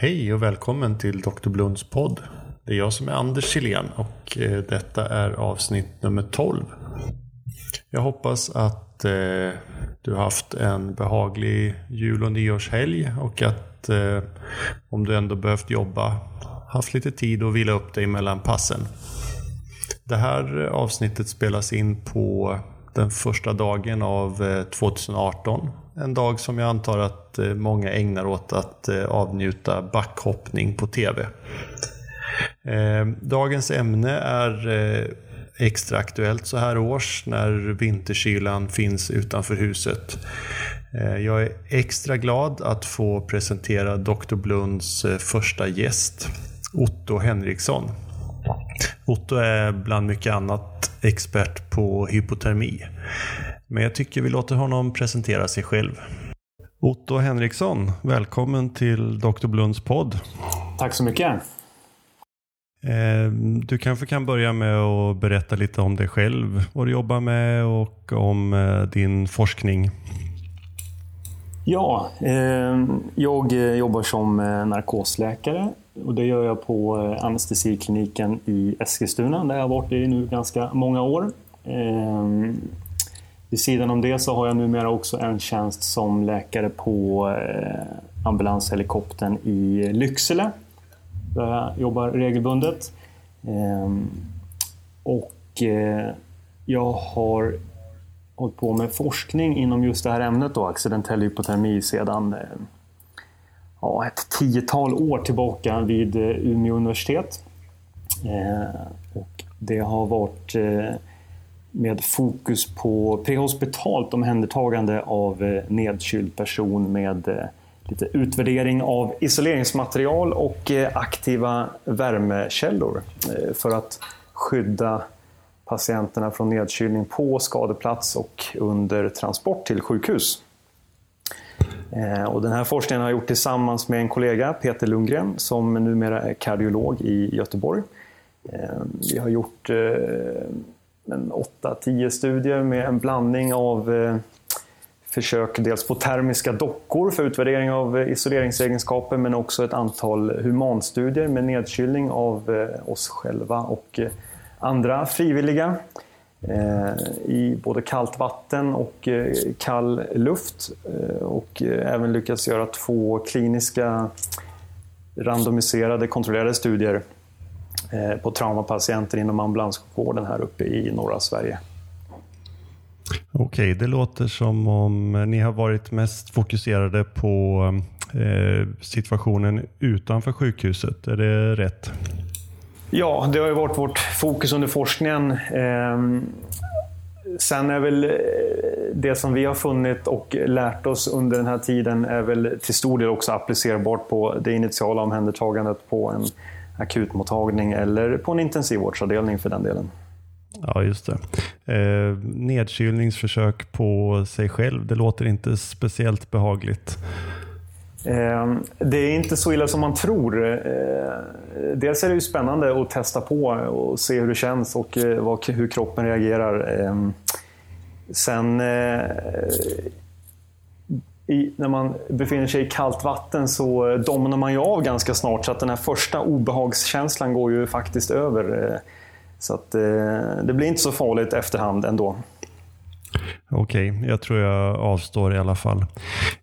Hej och välkommen till Dr. Blunds podd. Det är jag som är Anders Silén och eh, detta är avsnitt nummer 12. Jag hoppas att eh, du har haft en behaglig jul och nyårshelg och att eh, om du ändå behövt jobba haft lite tid att vila upp dig mellan passen. Det här eh, avsnittet spelas in på den första dagen av eh, 2018 en dag som jag antar att eh, många ägnar åt att eh, avnjuta backhoppning på TV. Dagens ämne är extra aktuellt så här års när vinterkylan finns utanför huset. Jag är extra glad att få presentera Dr. Blunds första gäst, Otto Henriksson. Otto är bland mycket annat expert på hypotermi. Men jag tycker vi låter honom presentera sig själv. Otto Henriksson, välkommen till Dr. Blunds podd. Tack så mycket. Eh, du kanske kan börja med att berätta lite om dig själv, vad du jobbar med och om eh, din forskning. Ja, eh, jag jobbar som narkosläkare och det gör jag på eh, anestesikliniken i Eskilstuna där jag har varit i nu ganska många år. Ehm, vid sidan om det så har jag numera också en tjänst som läkare på eh, ambulanshelikoptern i Lycksele. Där jag jobbar regelbundet. Eh, och eh, jag har hållit på med forskning inom just det här ämnet, då, accidentell hypotermi, sedan eh, ja, ett tiotal år tillbaka vid eh, Umeå universitet. Eh, och det har varit eh, med fokus på prehospitalt omhändertagande av eh, nedkyld person med eh, lite utvärdering av isoleringsmaterial och eh, aktiva värmekällor för att skydda patienterna från nedkylning på skadeplats och under transport till sjukhus. Eh, och den här forskningen har jag gjort tillsammans med en kollega, Peter Lundgren, som numera är kardiolog i Göteborg. Eh, vi har gjort eh, 8-10 studier med en blandning av försök dels på termiska dockor för utvärdering av isoleringsegenskaper men också ett antal humanstudier med nedkylning av oss själva och andra frivilliga Eh, i både kallt vatten och eh, kall luft eh, och även lyckats göra två kliniska randomiserade kontrollerade studier på traumapatienter inom ambulanssjukvården här uppe i norra Sverige. Okej, det låter som om ni har varit mest fokuserade på situationen utanför sjukhuset. Är det rätt? Ja, det har ju varit vårt fokus under forskningen. Ehm, sen är väl eh, det som vi har funnit och lärt oss under den här tiden är väl till stor del också applicerbart på det initiala omhändertagandet på en akutmottagning eller på en intensivvårdsavdelning för den delen. Ja, just det. Eh, nedkylningsförsök på sig själv, det låter inte speciellt behagligt. Ehm, det är inte så illa som man tror. Ehm, dels är det ju spännande att testa på och se hur det känns och eh, hur kroppen reagerar. Ehm, sen eh, i, när man befinner sig i kallt vatten så domnar man ju av ganska snart så att den här första obehagskänslan går ju faktiskt över. Eh, så att det blir inte så farligt efterhand ändå. Okej, okay, jag tror jag avstår i alla fall.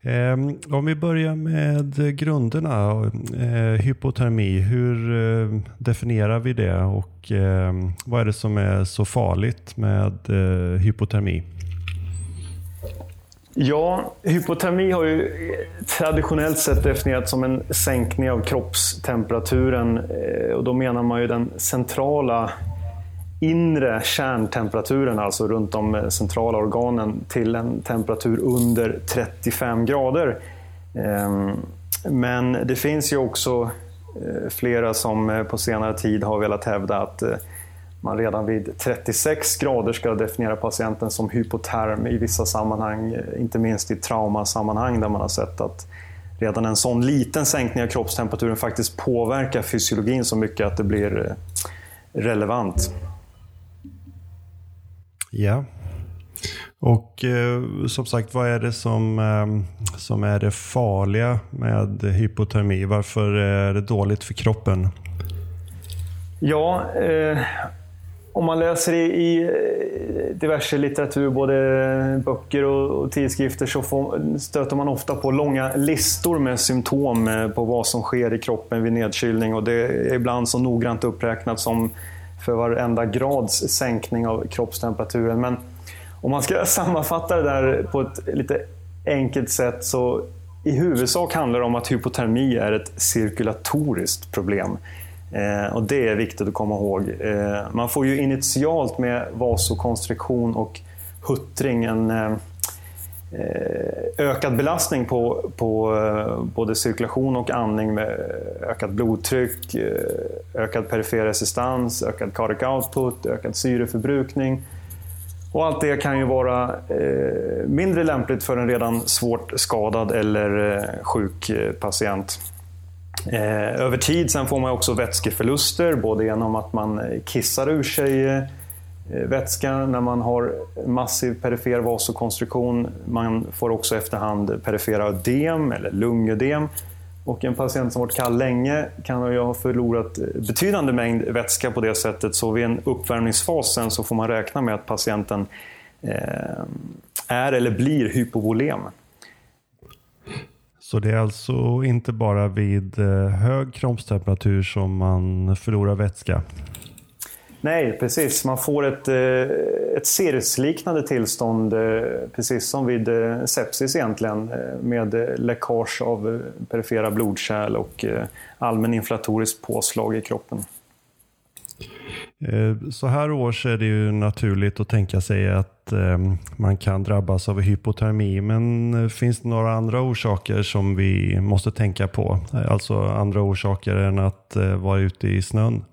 Eh, om vi börjar med grunderna. Eh, hypotermi, hur eh, definierar vi det och eh, vad är det som är så farligt med eh, hypotermi? Ja, hypotermi har ju traditionellt sett definierats som en sänkning av kroppstemperaturen. Eh, och då menar man ju den centrala inre kärntemperaturen, alltså runt de eh, centrala organen, till en temperatur under 35 grader. Ehm, men det finns ju också eh, flera som eh, på senare tid har velat hävda att man redan vid 36 grader ska definiera patienten som hypoterm i vissa sammanhang, inte minst i traumasammanhang där man har sett att redan en sån liten sänkning av kroppstemperaturen faktiskt påverkar fysiologin så mycket att det blir relevant. Ja. Och eh, som sagt, vad är det som, eh, som är det farliga med hypotermi? Varför är det dåligt för kroppen? Ja, eh, om man läser i, i, eh, diverse litteratur, både böcker och, och tidskrifter, så får, stöter man ofta på långa listor med symptom eh, på vad som sker i kroppen vid nedkylning. Och det är ibland så noggrant uppräknat som för varenda grads sänkning av kroppstemperaturen. Men om man ska sammanfatta det där på ett lite enkelt sätt så i huvudsak handlar det om att hypotermi är ett cirkulatoriskt problem. Eh, och Det är viktigt att komma ihåg. Eh, man får ju initialt med vasokonstriktion och huttring en eh, Eh, ökad belastning på, på eh, både cirkulation och andning med ökat blodtryck, eh, ökad perifer resistans, ökad cardiac output, ökad syreförbrukning. Och allt det kan ju vara mindre lämpligt för en redan svårt skadad eller sjuk patient. Över tid sen får man också vätskeförluster, både genom att man kissar ur sig Eh, vätska när man har massiv perifer vasokonstruktion. Man får också efterhand perifera ödem eller lungödem. Och en patient som varit kall länge kan ju ha förlorat eh, betydande mängd vätska på det sättet. Så vid en uppvärmningsfas sen så får man räkna med att patienten eh, är eller blir hypovolem. Så det är alltså inte bara vid hög kroppstemperatur som man förlorar vätska? Nej, precis. Man får ett, eh, ett cirrusliknande tillstånd, eh, precis som vid eh, sepsis egentligen, med läckage av perifera blodkärl och allmän inflatorisk påslag i kroppen. Så här års är det ju naturligt att tänka sig att man kan drabbas av hypotermi. Men finns det några andra orsaker som vi måste tänka på? Alltså andra orsaker än att vara ute i snön?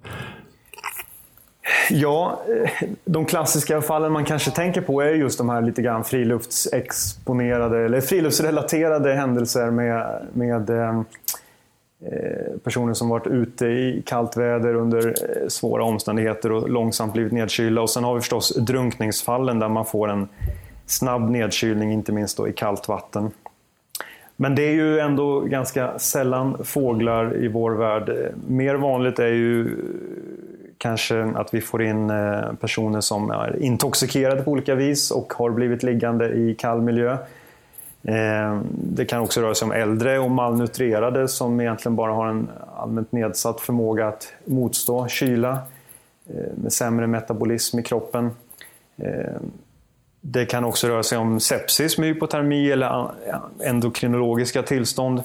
Ja, eh, de klassiska fallen man kanske tänker på är just de här lite grann friluftsexponerade eller friluftsrelaterade händelser med, med eh, eh, personer som varit ute i kallt väder under svåra omständigheter och långsamt blivit nedkylda. Och sen har vi förstås drunkningsfallen där man får en snabb nedkylning, inte minst då i kallt vatten. Men det är ju ändå ganska sällan fåglar i vår värld. Mer vanligt är ju kanske att vi får in eh, personer som är intoxikerade på olika vis och har blivit liggande i kall miljö. Eh, det kan också röra sig om äldre och malnutrerade som egentligen bara har en allmänt nedsatt förmåga att motstå kyla eh, med sämre metabolism i kroppen. Det kan också röra sig om sepsis med hypotermi eller endokrinologiska tillstånd.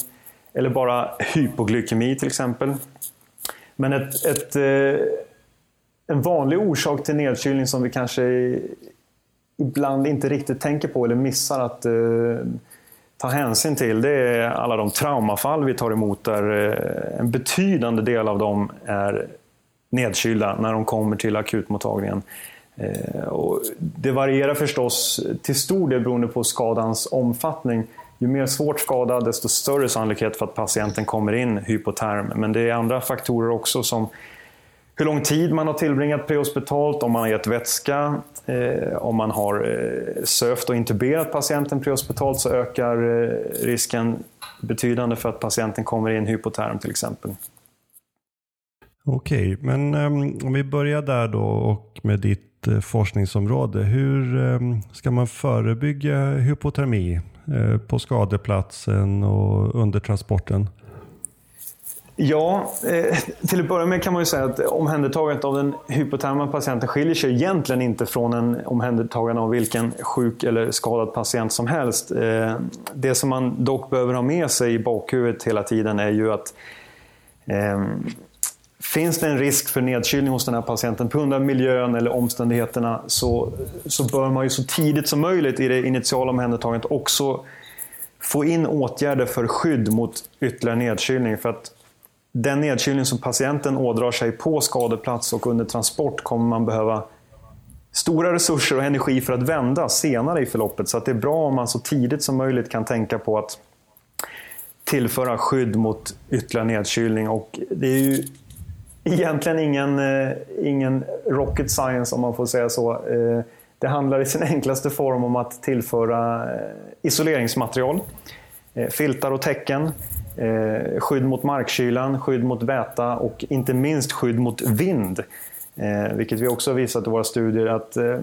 Eller bara hypoglykemi till exempel. Men ett, ett, en vanlig orsak till nedkylning som vi kanske ibland inte riktigt tänker på eller missar att eh, ta hänsyn till det är alla de traumafall vi tar emot där eh, en betydande del av dem är nedkylda när de kommer till akutmottagningen. Eh, och det varierar förstås till stor del beroende på skadans omfattning. Ju mer svårt skadad desto större sannolikhet för att patienten kommer in hypoterm. Men det är andra faktorer också som hur lång tid man har tillbringat prehospitalt, om man har gett vätska, eh, om man har eh, sövt och intuberat patienten prehospitalt så ökar eh, risken betydande för att patienten kommer in hypoterm till exempel. Okej, men um, om vi börjar där då och med ditt uh, forskningsområde. Hur um, ska man förebygga hypotermi uh, på skadeplatsen och under transporten? Ja, eh, till att börja med kan man ju säga att omhändertagandet av den hypoterma patienten skiljer sig egentligen inte från en omhändertagande av vilken sjuk eller skadad patient som helst. Eh, det som man dock behöver ha med sig i bakhuvudet hela tiden är ju att eh, Finns det en risk för nedkylning hos den här patienten på grund av miljön eller omständigheterna så, så bör man ju så tidigt som möjligt i det initiala omhändertagandet också få in åtgärder för skydd mot ytterligare nedkylning. För att den nedkylning som patienten ådrar sig på skadeplats och under transport kommer man behöva stora resurser och energi för att vända senare i förloppet. Så att det är bra om man så tidigt som möjligt kan tänka på att tillföra skydd mot ytterligare nedkylning. Och det är ju egentligen ingen, eh, ingen rocket science om man får säga så. Eh, det handlar i sin enklaste form om att tillföra eh, isoleringsmaterial, filtar och täcken, Eh, skydd mot markkylan, skydd mot väta och inte minst skydd mot vind. Eh, vilket vi också har visat i våra studier att eh,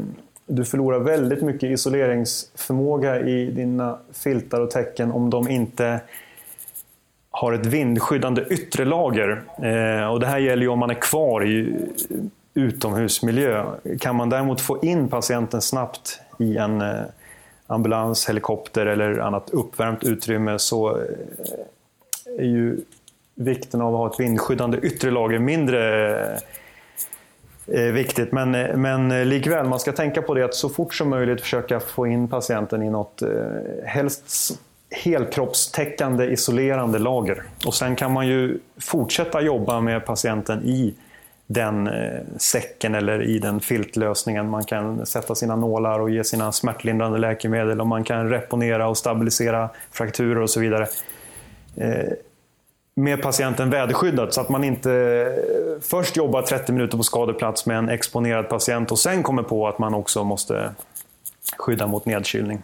du förlorar väldigt mycket isoleringsförmåga i dina filtar och täcken om de inte har ett vindskyddande yttre lager. Eh, och det här gäller ju om man är kvar i utomhusmiljö. Kan man däremot få in patienten snabbt i en eh, ambulans, helikopter eller annat uppvärmt utrymme så eh, är ju vikten av att ha ett vindskyddande yttre lager mindre eh, viktigt. Men, eh, men eh, likväl, man ska tänka på det att så fort som möjligt försöka få in patienten i något, eh, helst helkroppstäckande isolerande lager. Och sen kan man ju fortsätta jobba med patienten i den eh, säcken eller i den filtlösningen. Man kan sätta sina nålar och ge sina smärtlindrande läkemedel och man kan reponera och stabilisera frakturer och så vidare. Eh, med patienten väderskyddad så att man inte eh, först jobbar 30 minuter på skadeplats med en exponerad patient och sen kommer på att man också måste skydda mot nedkylning.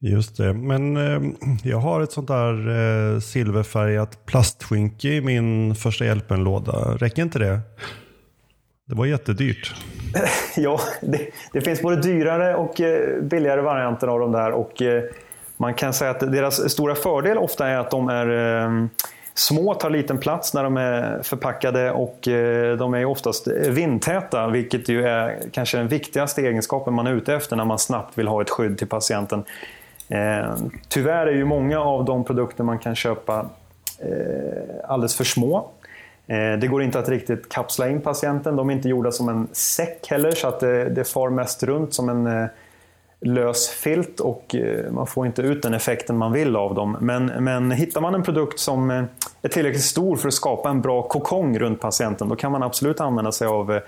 Just det, men eh, jag har ett sånt där eh, silverfärgat plastskynke i min första hjälpen-låda. Räcker inte det? Det var jättedyrt. ja, det, det, finns både dyrare och eh, billigare varianter av de där. Och, eh, man kan säga att deras stora fördel ofta är att de är ehm, små, tar liten plats när de är förpackade och eh, de är oftast vindtäta, vilket ju är kanske den viktigaste egenskapen man är ute efter när man snabbt vill ha ett skydd till patienten. Ehm, tyvärr är ju många av de produkter man kan köpa eh, alldeles för små. Eh, det går inte att riktigt kapsla in patienten. De är inte gjorda som en säck heller så att det, det far mest runt som en eh, lös filt och eh, man får inte ut den effekten man vill av dem. Men, men hittar man en produkt som eh, är tillräckligt stor för att skapa en bra kokong runt patienten då kan man absolut använda sig av eh,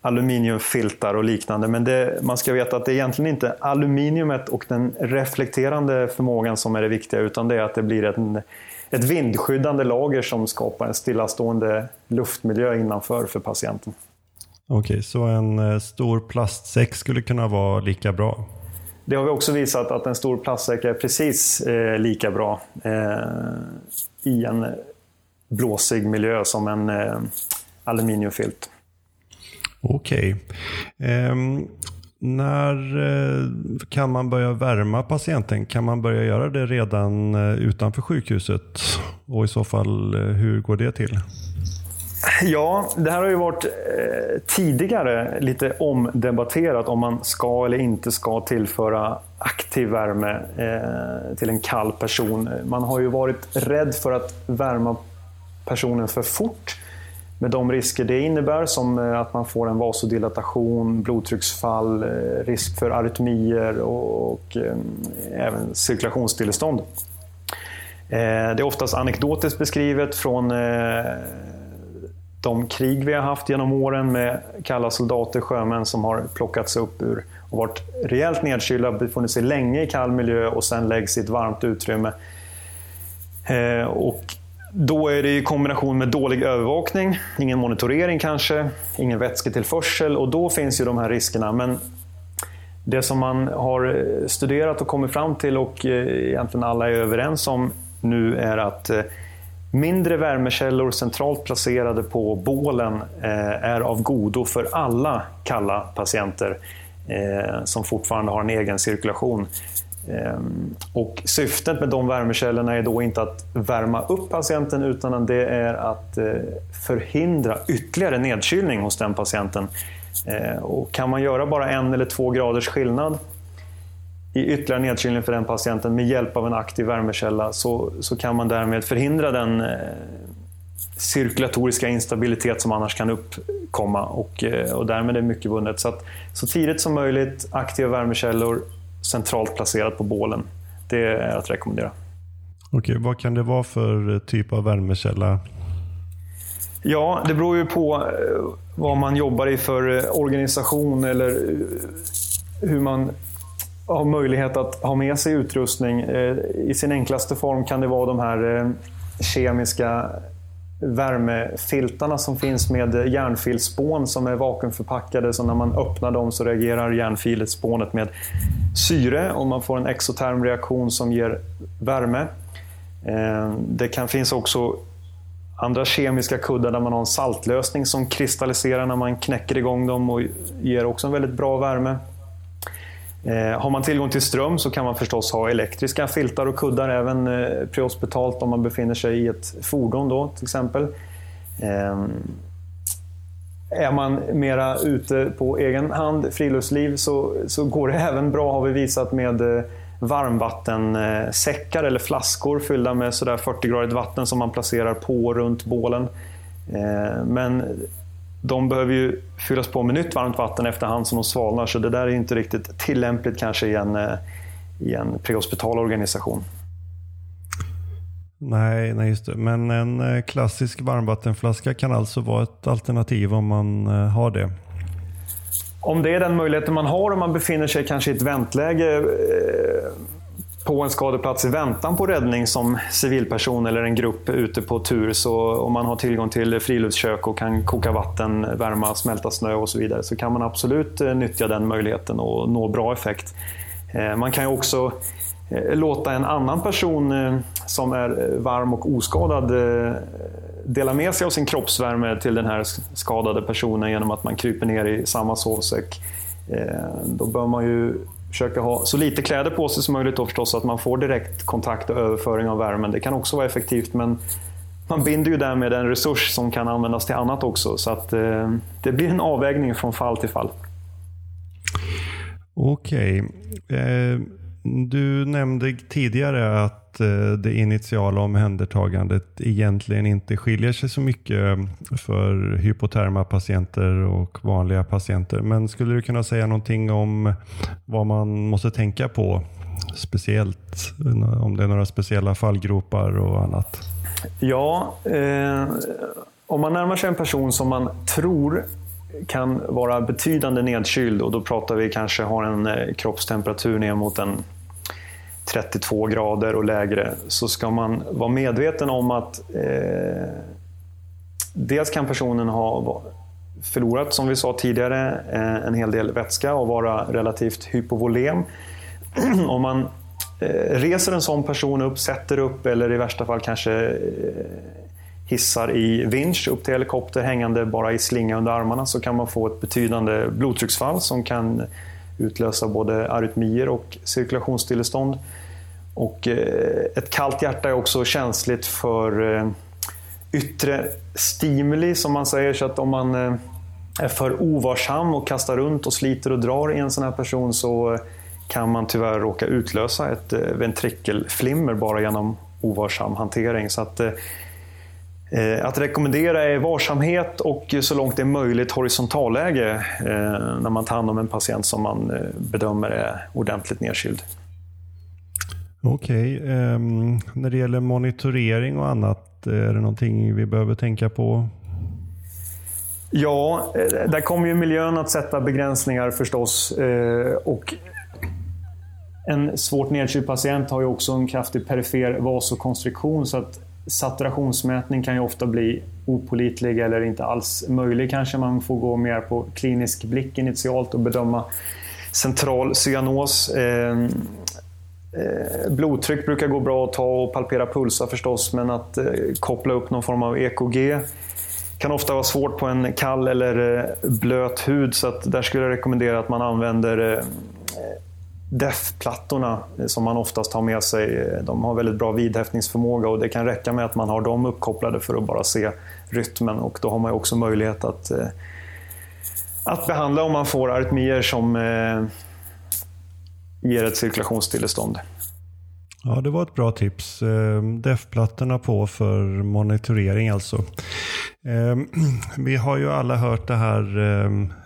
aluminiumfiltar och liknande. Men det, man ska veta att det är egentligen inte aluminiumet och den reflekterande förmågan som är det viktiga utan det är att det blir ett, ett vindskyddande lager som skapar en stillastående luftmiljö innanför för patienten. Okej, okay, så en eh, stor plastsäck skulle kunna vara lika bra? Det har vi också visat att en stor plastsäck är precis eh, lika bra eh, i en blåsig miljö som en eh, aluminiumfilt. Okej. Okay. Ehm, när uh, kan man börja värma patienten? Kan man börja göra det redan uh, utanför sjukhuset? Och i så fall, hur går det till? Ja, det här har ju varit eh, tidigare lite omdebatterat om man ska eller inte ska tillföra aktiv värme eh, till en kall person. Man har ju varit rädd för att värma personen för fort med de risker det innebär som eh, att man får en vasodilatation, blodtrycksfall, eh, risk för arytmier och eh, även cirkulationsstillestånd. Eh, det är oftast anekdotiskt beskrivet från eh, de krig vi har haft genom åren med kalla soldater, sjömän som har plockats upp ur och varit rejält nedkylda, befunnit sig länge i kall miljö och sen läggs i ett varmt utrymme. Eh, och då är det i kombination med dålig övervakning, ingen monitorering kanske, ingen vätsketillförsel och då finns ju de här riskerna. Men det som man har eh, studerat och kommit fram till och eh, egentligen alla är överens om nu är att eh, mindre värmekällor centralt placerade på bålen eh, är av godo för alla kalla patienter eh, som fortfarande har en egen cirkulation. Eh, och syftet med de värmekällorna är då inte att värma upp patienten utan det är att förhindra ytterligare nedkylning hos den patienten. Och kan man göra bara en eller två graders skillnad i ytterligare nedkylning för den patienten med hjälp av en aktiv värmekälla så, så kan man därmed förhindra den eh, cirkulatoriska instabilitet som annars kan uppkomma och, eh, och därmed är mycket vunnet. Så, att, så tidigt som möjligt aktiva värmekällor centralt placerad på bålen. Det är att rekommendera. Okej, vad kan det vara för typ av värmekälla? Ja, det beror ju på eh, vad man jobbar i för organisation eller hur man har möjlighet att ha med sig utrustning. Eh, I sin enklaste form kan det vara de här eh, kemiska värmefiltarna som finns med eh, järnfilspån som är vakuumförpackade. Så när man öppnar dem så reagerar järnfilspånet med syre och man får en exoterm reaktion som ger värme. Det kan finnas också andra kemiska kuddar där man har en saltlösning som kristalliserar när man knäcker igång dem och ger också en väldigt bra värme. Eh, har man tillgång till ström så kan man förstås ha elektriska filtar och kuddar även eh, prehospitalt om man befinner sig i ett fordon då, till exempel. Eh, är man mera ute på egen hand, friluftsliv, så, så går det även bra har vi visat med varmvattensäckar eller flaskor fyllda med sådär 40-gradigt vatten som man placerar på runt bålen. Men de behöver ju fyllas på med nytt varmt vatten efterhand som de svalnar, så det där är inte riktigt tillämpligt kanske i en, eh, i en prehospital organisation. Nej, nej, just det. Men en eh, klassisk varmvattenflaska kan alltså vara ett alternativ om man eh, har det? Om det är den möjligheten man har om man befinner sig kanske i ett väntläge på en skadeplats i väntan på räddning som civilperson eller en grupp ute på tur. Så om man har tillgång till friluftskök och kan koka vatten, värma, smälta snö och så vidare så kan man absolut eh, nyttja den möjligheten och nå bra effekt. Eh, man kan ju också eh, låta en annan person som är varm och oskadad dela med sig av sin kroppsvärme till den här skadade personen genom att man kryper ner i samma sovsäck. Då bör man ju försöka ha så lite kläder på sig som möjligt då förstås, så att man får direkt kontakt och överföring av värmen. Det kan också vara effektivt, men man binder ju därmed en resurs som kan användas till annat också. Så att eh, det blir en avvägning från fall till fall. Okej. Okay. Eh, du nämnde tidigare att Eh, det initiala omhändertagandet egentligen inte skiljer sig så mycket eh, för hypoterma patienter och vanliga patienter. Men skulle du kunna säga någonting om vad man måste tänka på speciellt? Eh, om det är några speciella fallgropar och annat? Ja, eh, om man närmar sig en person som man tror kan vara betydande nedkyld och då pratar vi kanske har en kroppstemperatur ner mot en 32 grader och lägre så ska man vara medveten om att eh, dels kan personen ha förlorat, som vi sa tidigare, eh, en hel del vätska och vara relativt hypovolem. om man eh, reser en sån person upp, sätter upp eller i värsta fall kanske eh, hissar i vinsch upp till helikopter hängande bara i slinga under armarna så kan man få ett betydande blodtrycksfall som kan utlösa både arytmier och cirkulationsstillestånd. Och eh, ett kallt hjärta är också känsligt för eh, yttre stimuli som man säger. Så att om man eh, är för ovarsam och kastar runt och sliter och drar i en sån här person så kan man tyvärr råka utlösa ett ventrikelflimmer bara genom ovarsam hantering. Så att, att rekommendera är varsamhet och så långt det är möjligt horisontalläge när man tar hand om en patient som man bedömer är ordentligt nedkyld. Okej, okay. um, ehm, när det gäller monitorering och annat, är det någonting vi behöver tänka på? Ja, eh, där kommer ju miljön att sätta begränsningar förstås. Eh, och en svårt nedkyld patient har ju också en kraftig perifer vasokonstriktion så att saturationsmätning kan ju ofta bli opolitlig eller inte alls möjlig kanske. Man får gå mer på klinisk blick initialt och bedöma central cyanos. Eh, Eh, blodtryck brukar gå bra att ta och palpera pulsar förstås, men att eh, koppla upp någon form av EKG kan ofta vara svårt på en kall eller eh, blöt hud, så att där skulle jag rekommendera att man använder eh, DEF-plattorna som man oftast har med sig. Eh, de har väldigt bra vidhäftningsförmåga och det kan räcka med att man har dem uppkopplade för att bara se rytmen och då har man också möjlighet att, eh, att behandla om man får arytmier som eh, ger ett cirkulationsstillestånd. Ja, det var ett bra tips. DEF-plattorna på för monitorering alltså. Vi har ju alla hört det här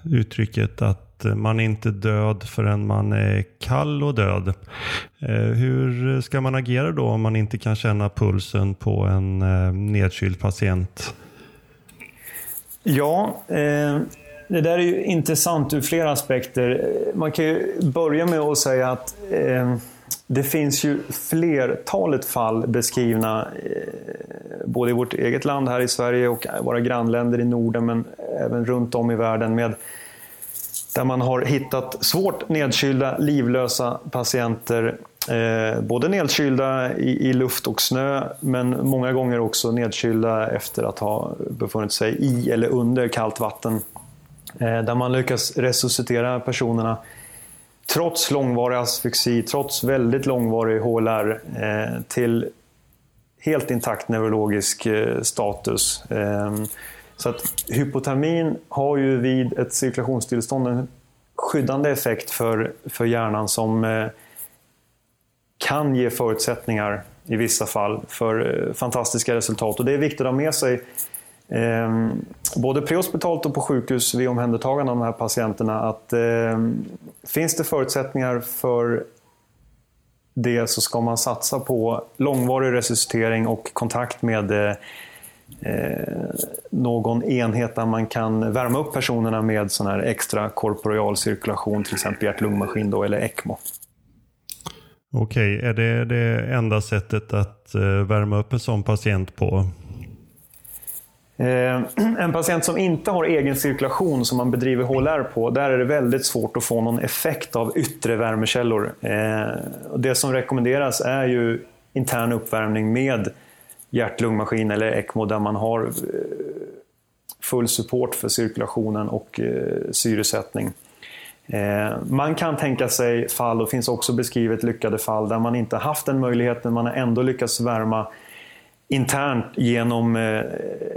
uttrycket att man är inte död förrän man är kall och död. Eh, hur ska man agera då om man inte kan känna pulsen på en eh, nedkyld patient? Ja, eh, det där är ju intressant ur flera aspekter. Man kan ju börja med att säga att eh, det finns ju flertalet fall beskrivna både i vårt eget land här i Sverige och våra grannländer i Norden men även runt om i världen med där man har hittat svårt nedkylda, livlösa patienter. Eh, både nedkylda i, i, luft och snö, men många gånger också nedkylda efter att ha befunnit sig i eller under kallt vatten. Eh, där man lyckas resuscitera personerna trots långvarig asfyxi, trots väldigt långvarig HLR, eh, till helt intakt neurologisk eh, status. Eh, så att hypotermin har ju vid ett cirkulationstillstånd en skyddande effekt för, för hjärnan som eh, kan ge förutsättningar i vissa fall för eh, fantastiska resultat. Och det är viktigt att ha med sig eh, både prehospitalt och på sjukhus vid omhändertagande av de här patienterna att eh, finns det förutsättningar för det så ska man satsa på långvarig resuscitering och kontakt med Eh, någon enhet där man kan värma upp personerna med sån här extra korporeal cirkulation, till exempel hjärt-lungmaskin då, eller ECMO. Okej, okay. är det det enda sättet att eh, värma upp en sån patient på? Eh, en patient som inte har egen cirkulation som man bedriver HLR på, där är det väldigt svårt att få någon effekt av yttre värmekällor. Det som rekommenderas är ju intern uppvärmning med hjärt-lungmaskin eller ECMO där man har eh, full support för cirkulationen och eh, syresättning. Eh, man kan tänka sig fall, och finns också beskrivet lyckade fall, där man inte haft den möjligheten, man har ändå lyckats värma internt genom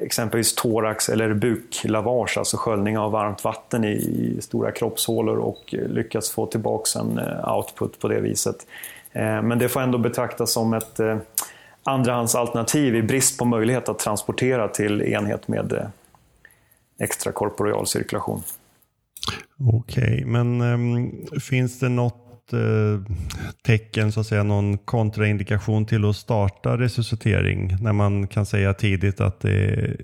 exempelvis thorax eller buklavage, alltså sköljning av varmt vatten i stora kroppshålor och lyckats få tillbaka en output på det viset. Men det får ändå betraktas som ett andrahandsalternativ i brist på möjlighet att transportera till enhet med eh, extra korporeal cirkulation. Okej, okay, men um, finns det något uh, tecken, så att säga, någon kontraindikation till att starta resuscitering när man kan säga tidigt att det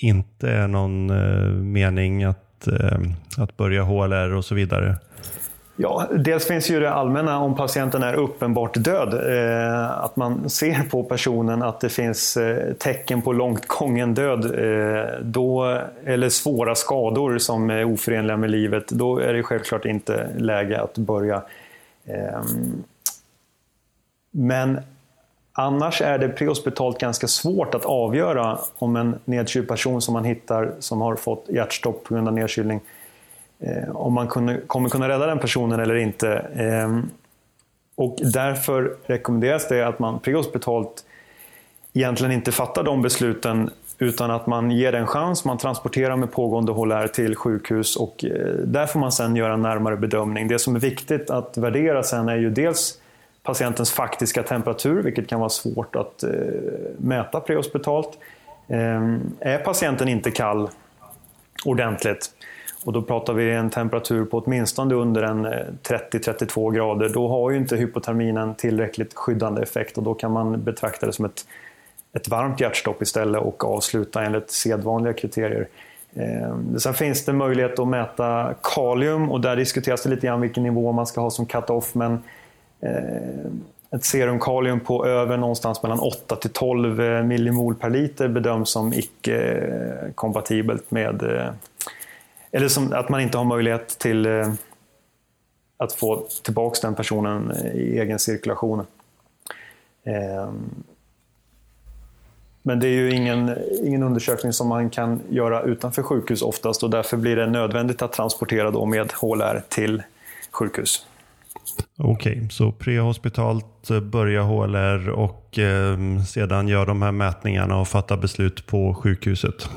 inte är någon uh, mening att, uh, att börja HLR och så vidare? Ja, dels finns ju det allmänna om patienten är uppenbart död. Eh, att man ser på personen att det finns eh, tecken på långt gången död. Eh, då, eller svåra skador som är oförenliga med livet. Då är det självklart inte läge att börja. Ehm. Men annars är det prehospitalt ganska svårt att avgöra om en nedkyld person som man hittar som har fått hjärtstopp på grund av nedkylning eh, om man kunde, kommer kunna rädda den personen eller inte. Eh, och därför rekommenderas det att man prehospitalt egentligen inte fattar de besluten utan att man ger en chans, man transporterar med pågående HLR till sjukhus och eh, där får man sen göra en närmare bedömning. Det som är viktigt att värdera sen är ju dels patientens faktiska temperatur, vilket kan vara svårt att eh, mäta prehospitalt. Ehm, är patienten inte kall ordentligt och då pratar vi en temperatur på åtminstone under en eh, 30-32 grader. Då har ju inte hypotermin en tillräckligt skyddande effekt och då kan man betrakta det som ett, ett varmt hjärtstopp istället och avsluta enligt sedvanliga kriterier. Eh, sen finns det möjlighet att mäta kalium och där diskuteras det lite grann vilken nivå man ska ha som cut-off. Men eh, ett serumkalium på över någonstans mellan 8 till 12 millimol per liter bedöms som icke kompatibelt med eh, eller som, att man inte har möjlighet till eh, att få tillbaka den personen eh, i egen cirkulation. Eh, men det är ju ingen, ingen undersökning som man kan göra utanför sjukhus oftast och därför blir det nödvändigt att transportera då med HLR till sjukhus. Okej, okay, så prehospitalt eh, börja HLR och eh, sedan gör de här mätningarna och fatta beslut på sjukhuset?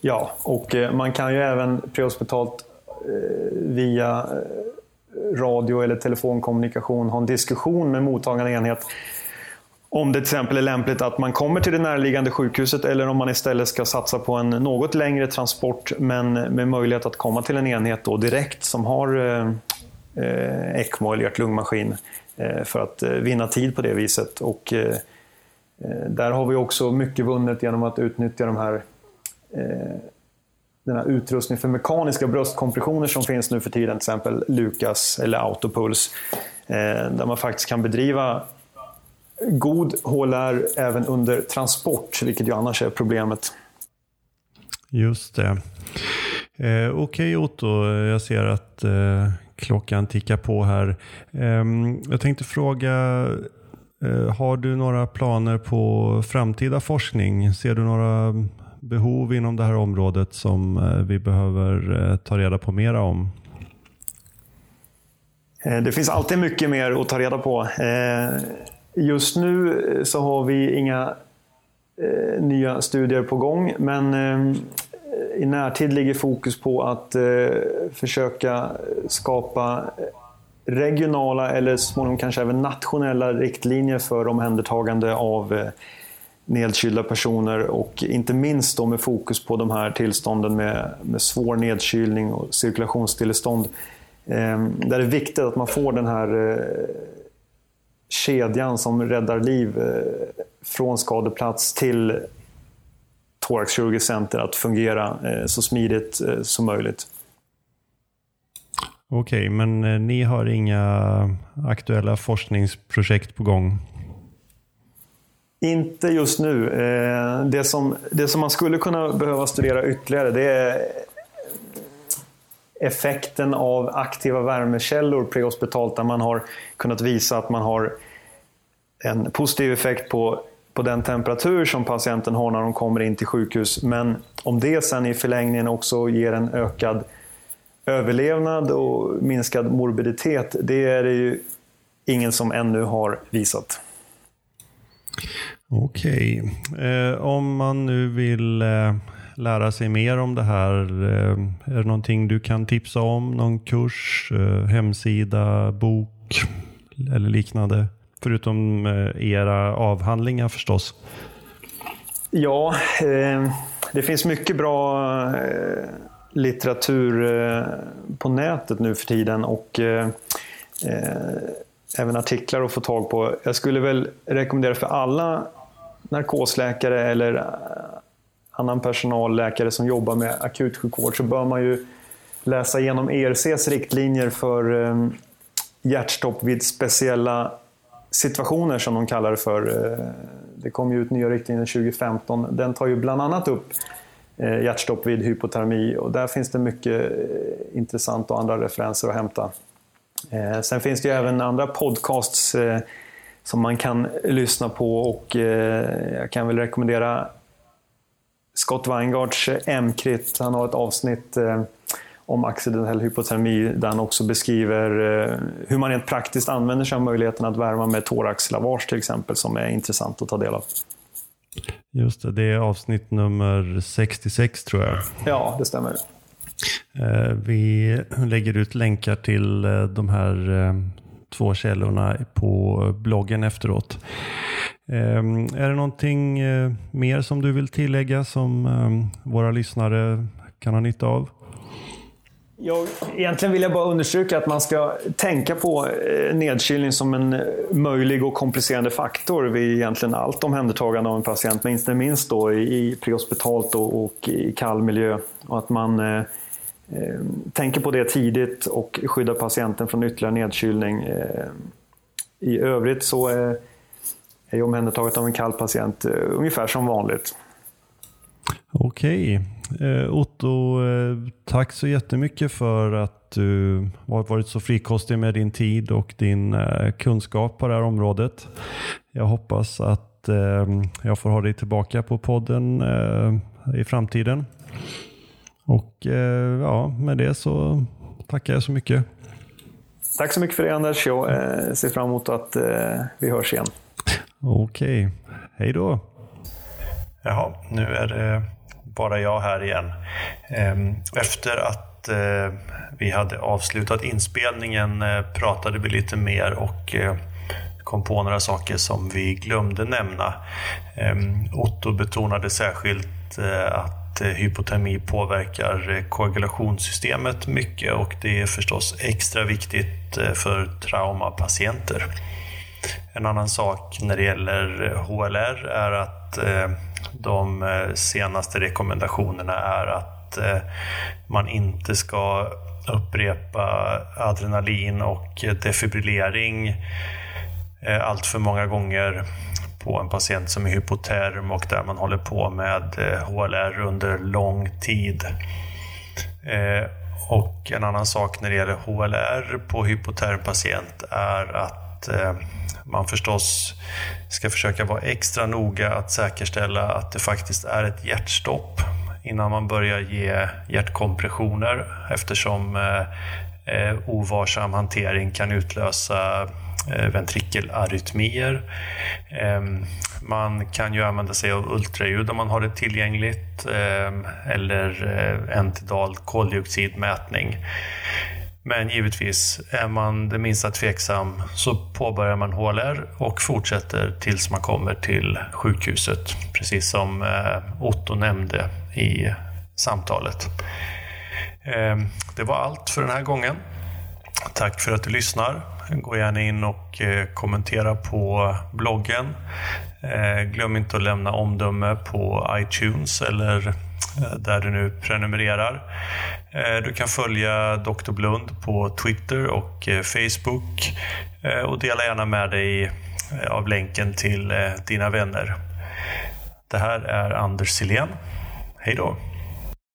Ja, och eh, man kan ju även prehospitalt eh, via eh, radio eller telefonkommunikation ha en diskussion med mottagande enhet om det till exempel är lämpligt att man kommer till det närliggande sjukhuset eller om man istället ska satsa på en något längre transport men med möjlighet att komma till en enhet då direkt som har eh, ECMO eller hjärt-lungmaskin eh, för att eh, vinna tid på det viset. Och, eh, där har vi också mycket vunnet genom att utnyttja de här Eh, den här utrustningen för mekaniska bröstkompressioner som finns nu för tiden, till exempel Lucas eller Autopuls. Eh, där man faktiskt kan bedriva god HLR även under transport, vilket ju annars är problemet. Just det. Eh, Okej okay, Otto, jag ser att eh, klockan tickar på här. Eh, jag tänkte fråga, eh, har du några planer på framtida forskning? Ser du några behov inom det här området som eh, vi behöver eh, ta reda på mera om? Eh, det finns alltid mycket mer att ta reda på. Just nu så har vi inga nya studier på gång, men i närtid ligger fokus på att försöka skapa regionala eller småningom kanske även nationella riktlinjer för omhändertagande av eh, nedkylda personer och inte minst då med fokus på de här tillstånden med, med svår nedkylning och cirkulationsstillestånd. Eh, där det är viktigt att man får den här eh, kedjan som räddar liv eh, från skadeplats till thoraxkirurgiskt center att fungera eh, så smidigt eh, som möjligt. Okej, okay, men eh, ni har inga aktuella forskningsprojekt på gång? Inte just nu. Eh, det som, det som man skulle kunna behöva studera ytterligare det är effekten av aktiva värmekällor prehospitalt där man har kunnat visa att man har en positiv effekt på på den temperatur som patienten har när de kommer in till sjukhus. Men om det sen i förlängningen också ger en ökad överlevnad och minskad morbiditet, det är det ju ingen som ännu har visat. Okej. Eh, om man nu vill eh, lära sig mer om det här, eh, är det någonting du kan tipsa om? Någon kurs, eh, hemsida, bok eller liknande? Förutom eh, era avhandlingar förstås. Ja, eh, det finns mycket bra litteratur på nätet nu för tiden och även artiklar att få tag på. Jag skulle väl rekommendera för alla narkosläkare eller eh, annan personalläkare som jobbar med akutsjukvård så bör man ju läsa igenom ERCs riktlinjer för eh, hjärtstopp vid speciella situationer som de kallar det för. Eh, det kom ju ut nya riktlinjer 2015. Den tar ju bland annat upp hjärtstopp vid hypotermi och där finns det mycket intressant och andra referenser att hämta. Sen finns det ju även andra podcasts som man kan lyssna på och jag kan väl rekommendera Scott Weingarts M-krit. Han har ett avsnitt om accidentell hypotermi där han också beskriver eh, hur man rent praktiskt använder sig av möjligheten att värma med thoraxlavage till exempel som är intressant att ta del av. Just det, det är avsnitt nummer 66 tror jag. Ja, det stämmer. Eh, vi lägger ut länkar till eh, de här eh, två källorna på bloggen efteråt. Ehm, är det någonting mer som du vill tillägga som våra lyssnare kan ha nytta av? Jag, egentligen vill jag bara understryka att man ska tänka på nedkylning som en möjlig och komplicerande faktor vid egentligen allt omhändertagande av en patient, men inte minst då i prehospitalt och, och i kall miljö. Och att man eh, Eh, tänker på det tidigt och skyddar patienten från ytterligare nedkylning. Eh, I övrigt så eh, är, jag omhändertaget av en kall patient ungefär som vanligt. Okej. Otto, tack så jättemycket för att du har varit så frikostig med din tid och din kunskap på det här området. Jag hoppas att jag får ha dig tillbaka på podden i framtiden. Och ja, med det så tackar jag så mycket. Tack så mycket för det Anders. Jag ser fram emot att vi hörs igen. Okej, hej då. Jaha, nu är det bara jag här igen. Ehm, efter att eh, vi hade avslutat inspelningen eh, pratade vi lite mer och eh, kom på några saker som vi glömde nämna. Ehm, Otto betonade särskilt att att eh, hypotermi påverkar eh, koagulationssystemet mycket och det är förstås extra viktigt eh, för traumapatienter. En annan sak när det gäller HLR är att de senaste rekommendationerna är att att man inte ska upprepa adrenalin och defibrillering allt för många gånger på en patient som är hypoterm och där man håller på med eh, HLR under lång tid. Eh, och en annan sak när det gäller HLR på hypotermpatient är att eh, man förstås ska försöka vara extra noga att säkerställa att det faktiskt är ett hjärtstopp innan man börjar ge hjärtkompressioner eftersom ovarsam hantering kan utlösa Eh, ventrikelarytmier. Ehm, man kan ju använda sig av ultraljud om man har det tillgängligt ehm, eller eh, entidal koldioxidmätning. Men givetvis, är man det minsta tveksam så påbörjar man HLR och fortsätter tills man kommer till sjukhuset. Precis som eh, Otto nämnde i samtalet. Ehm, det var allt för den här gången. Tack för att du lyssnar. Gå gärna in och eh, kommentera på bloggen. Eh, glöm inte att lämna omdöme på iTunes eller eh, där du nu prenumererar. Du kan följa Dr. Blund på Twitter och Facebook och dela gärna med dig av länken till dina vänner. Det här är Anders Silén. Hej då!